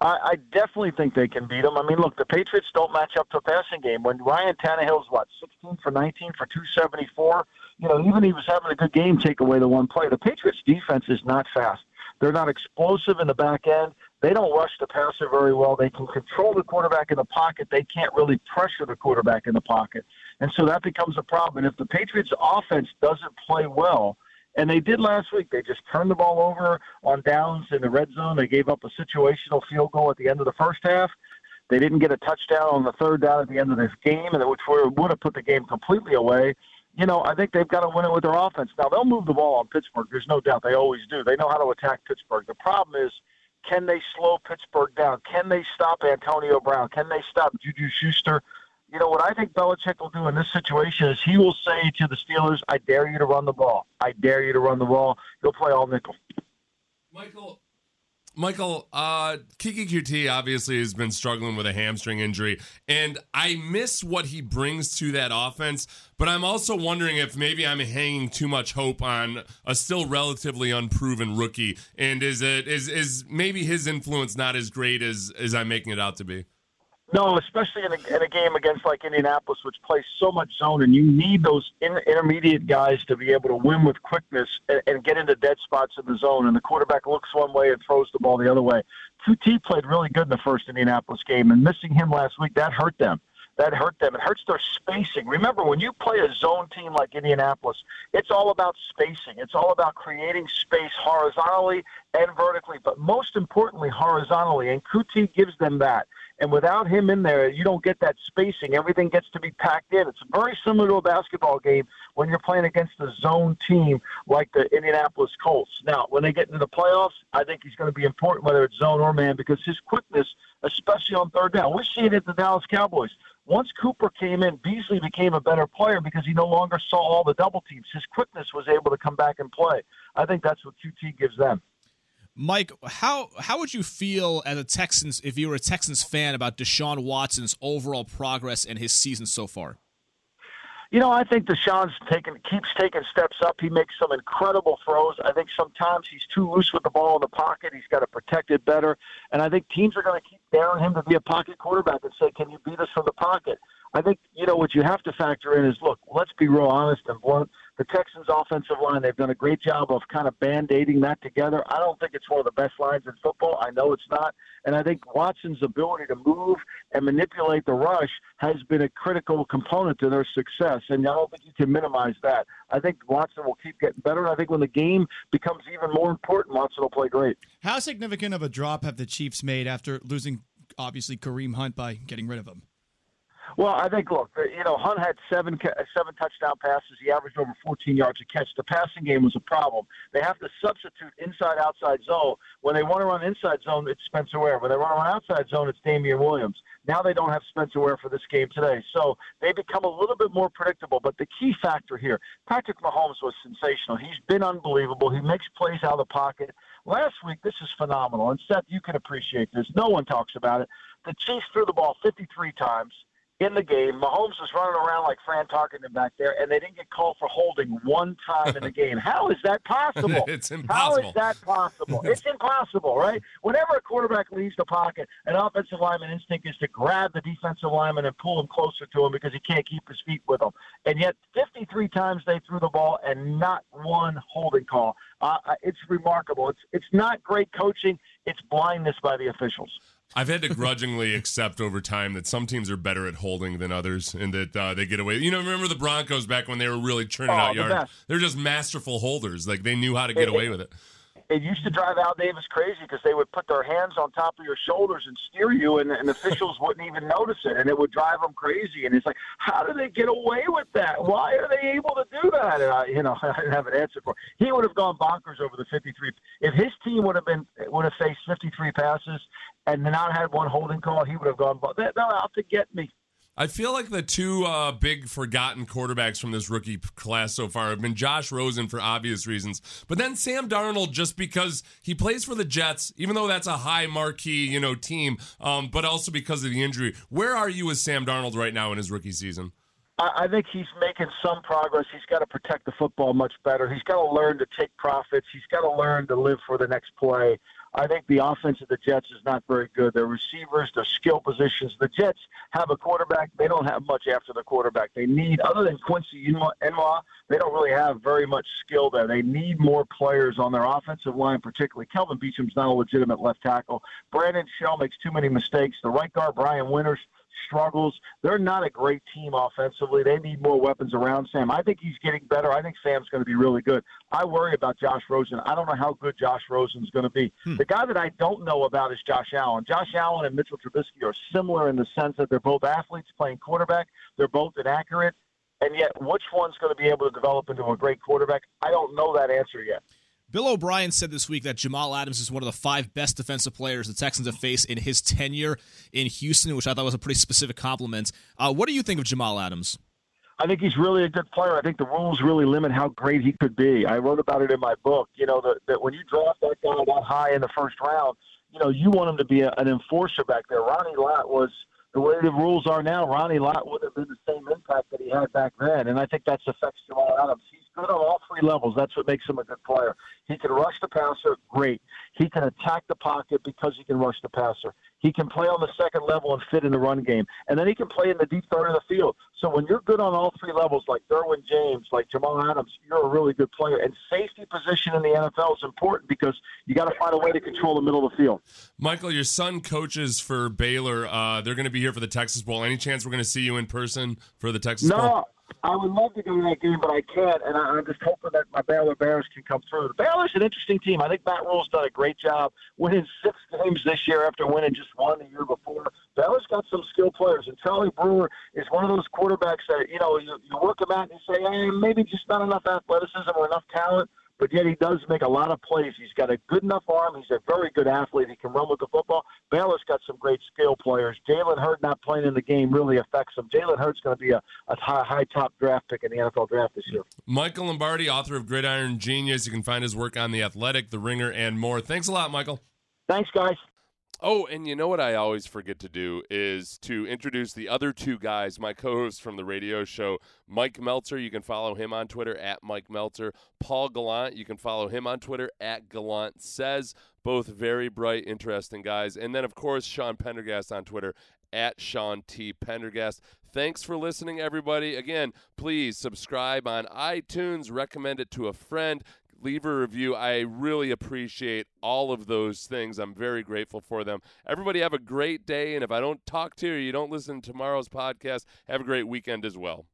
C: I, I definitely think they can beat them. I mean, look, the Patriots don't match up to a passing game. When Ryan Tannehill's what, 16 for 19 for 274, you know, even he was having a good game, take away the one play. The Patriots defense is not fast. They're not explosive in the back end. They don't rush the passer very well. They can control the quarterback in the pocket. They can't really pressure the quarterback in the pocket. And so that becomes a problem. And if the Patriots offense doesn't play well, and they did last week. They just turned the ball over on downs in the red zone. They gave up a situational field goal at the end of the first half. They didn't get a touchdown on the third down at the end of this game, and which would have put the game completely away. You know, I think they've got to win it with their offense. Now they'll move the ball on Pittsburgh. There's no doubt they always do. They know how to attack Pittsburgh. The problem is, can they slow Pittsburgh down? Can they stop Antonio Brown? Can they stop Juju Schuster? You know, what I think Belichick will do in this situation is he will say to the Steelers, I dare you to run the ball. I dare you to run the ball. You'll play all nickel.
A: Michael, Michael, uh, Keke Coutee obviously has been struggling with a hamstring injury, and I miss what he brings to that offense. But I'm also wondering if maybe I'm hanging too much hope on a still relatively unproven rookie, and is it is is maybe his influence not as great as as I'm making it out to be?
C: No, especially in a, in a game against like Indianapolis, which plays so much zone, and you need those in, intermediate guys to be able to win with quickness and, and get into dead spots in the zone. And the quarterback looks one way and throws the ball the other way. Coutee played really good in the first Indianapolis game, and missing him last week that hurt them. That hurt them. It hurts their spacing. Remember, when you play a zone team like Indianapolis, it's all about spacing. It's all about creating space horizontally and vertically, but most importantly, horizontally. And Coutee gives them that. And without him in there, you don't get that spacing. Everything gets to be packed in. It's very similar to a basketball game when you're playing against a zone team like the Indianapolis Colts. Now, when they get into the playoffs, I think he's going to be important, whether it's zone or man, because his quickness, especially on third down, we see it at the Dallas Cowboys. Once Cooper came in, Beasley became a better player because he no longer saw all the double teams. His quickness was able to come back and play. I think that's what Coutee gives them.
D: Mike, how how would you feel as a Texans if you were a Texans fan about Deshaun Watson's overall progress and his season so far?
C: You know, I think Deshaun's taking keeps taking steps up. He makes some incredible throws. I think sometimes he's too loose with the ball in the pocket. He's got to protect it better. And I think teams are going to keep daring him to be a pocket quarterback and say, "Can you beat us from the pocket?" I think you know what you have to factor in is look. Let's be real honest and blunt the Texans' offensive line, they've done a great job of kind of band aiding that together. I don't think it's one of the best lines in football. I know it's not. And I think Watson's ability to move and manipulate the rush has been a critical component to their success. And I don't think you can minimize that. I think Watson will keep getting better. And I think when the game becomes even more important, Watson will play great.
E: How significant of a drop have the Chiefs made after losing, obviously, Kareem Hunt by getting rid of him?
C: Well, I think look, you know, Hunt had seven seven touchdown passes. He averaged over 14 yards a catch. The passing game was a problem. They have to substitute inside outside zone. When they want to run inside zone, it's Spencer Ware. When they want to run outside zone, it's Damien Williams. Now they don't have Spencer Ware for this game today, so they become a little bit more predictable. But the key factor here, Patrick Mahomes was sensational. He's been unbelievable. He makes plays out of the pocket. Last week, this is phenomenal. And Seth, you can appreciate this. No one talks about it. The Chiefs threw the ball 53 times in the game. Mahomes was running around like Fran Tarkenton back there, and they didn't get called for holding one time in the game. How is that possible?
A: it's impossible.
C: How is that possible? it's impossible, right? Whenever a quarterback leaves the pocket, an offensive lineman instinct is to grab the defensive lineman and pull him closer to him because he can't keep his feet with him. And yet, 53 times they threw the ball and not one holding call. Uh, it's remarkable. It's it's not great coaching. It's blindness by the officials.
A: I've had to grudgingly accept over time that some teams are better at holding than others, and that uh, they get away. You know, remember the Broncos back when they were really churning
C: oh,
A: out yards? They're just masterful holders. Like they knew how to get away with it
C: it used to drive Al Davis crazy because they would put their hands on top of your shoulders and steer you, and, and officials wouldn't even notice it, and it would drive them crazy. And it's like, how do they get away with that? Why are they able to do that? And I, you know, I didn't have an answer for. It. He would have gone bonkers over the 53. If his team would have been would have faced 53 passes and not had one holding call, he would have gone. but They're out to get me.
A: I feel like the two uh, big forgotten quarterbacks from this rookie class so far have been Josh Rosen for obvious reasons, but then Sam Darnold just because he plays for the Jets, even though that's a high marquee you know team, um, but also because of the injury. Where are you with Sam Darnold right now in his rookie season?
C: I, I think he's making some progress. He's got to protect the football much better. He's got to learn to take profits. He's got to learn to live for the next play. I think the offense of the Jets is not very good. Their receivers, their skill positions. The Jets have a quarterback. They don't have much after the quarterback. They need, other than Quincy Enunwa, they don't really have very much skill there. They need more players on their offensive line, particularly. Kelvin Beachum's not a legitimate left tackle. Brandon Shell makes too many mistakes. The right guard, Brian Winters, struggles. They're not a great team offensively. They need more weapons around Sam. I think he's getting better. I think Sam's going to be really good. I worry about Josh Rosen. I don't know how good Josh Rosen's going to be. Hmm. The guy that I don't know about is Josh Allen. Josh Allen and Mitchell Trubisky are similar in the sense that they're both athletes playing quarterback. They're both inaccurate. And yet, which one's going to be able to develop into a great quarterback? I don't know that answer yet.
D: Bill O'Brien said this week that Jamal Adams is one of the five best defensive players the Texans have faced in his tenure in Houston, which I thought was a pretty specific compliment. Uh, what do you think of Jamal Adams?
C: I think he's really a good player. I think the rules really limit how great he could be. I wrote about it in my book. You know that, that when you draft that guy that high in the first round, you know you want him to be a, an enforcer back there. Ronnie Lott was the way the rules are now. Ronnie Lott would have been the same impact that he had back then, and I think that affects Jamal Adams. He's good on all three levels. That's what makes him a good player. He can rush the passer, great. He can attack the pocket because he can rush the passer. He can play on the second level and fit in the run game. And then he can play in the deep third of the field. So when you're good on all three levels, like Derwin James, like Jamal Adams, you're a really good player. And safety position in the NFL is important because you got to find a way to control the middle of the field.
A: Michael, your son coaches for Baylor. Uh, they're going to be here for the Texas Bowl. Any chance we're going to see you in person for the Texas Bowl?
C: no,
A: Bowl?
C: I would love to go to that game, but I can't, and I, am just hoping that my Baylor Bears can come through. The Baylor's an interesting team. I think Matt Rhule's done a great job winning six games this year after winning just one the year before. Baylor's got some skilled players, and Charlie Brewer is one of those quarterbacks that you know you, you work him out and you say, hey, maybe just not enough athleticism or enough talent but yet he does make a lot of plays. He's got a good enough arm. He's a very good athlete. He can run with the football. Baylor's got some great skill players. Jalen Hurd not playing in the game really affects him. Jalen Hurd's going to be a, a high, high top draft pick in the NFL draft this year.
A: Michael Lombardi, author of Gridiron Genius. You can find his work on The Athletic, The Ringer, and more. Thanks a lot, Michael.
C: Thanks, guys.
A: Oh, and you know what I always forget to do is to introduce the other two guys, my co hosts from the radio show, Mike Meltzer. You can follow him on Twitter at Mike Meltzer. Paul Gallant, you can follow him on Twitter at Gallant Says. Both very bright, interesting guys. And then, of course, Sean Pendergast on Twitter at Sean T. Pendergast. Thanks for listening, everybody. Again, please subscribe on iTunes, recommend it to a friend leave a review. I really appreciate all of those things. I'm very grateful for them. Everybody have a great day. And if I don't talk to you, you don't listen to tomorrow's podcast, have a great weekend as well.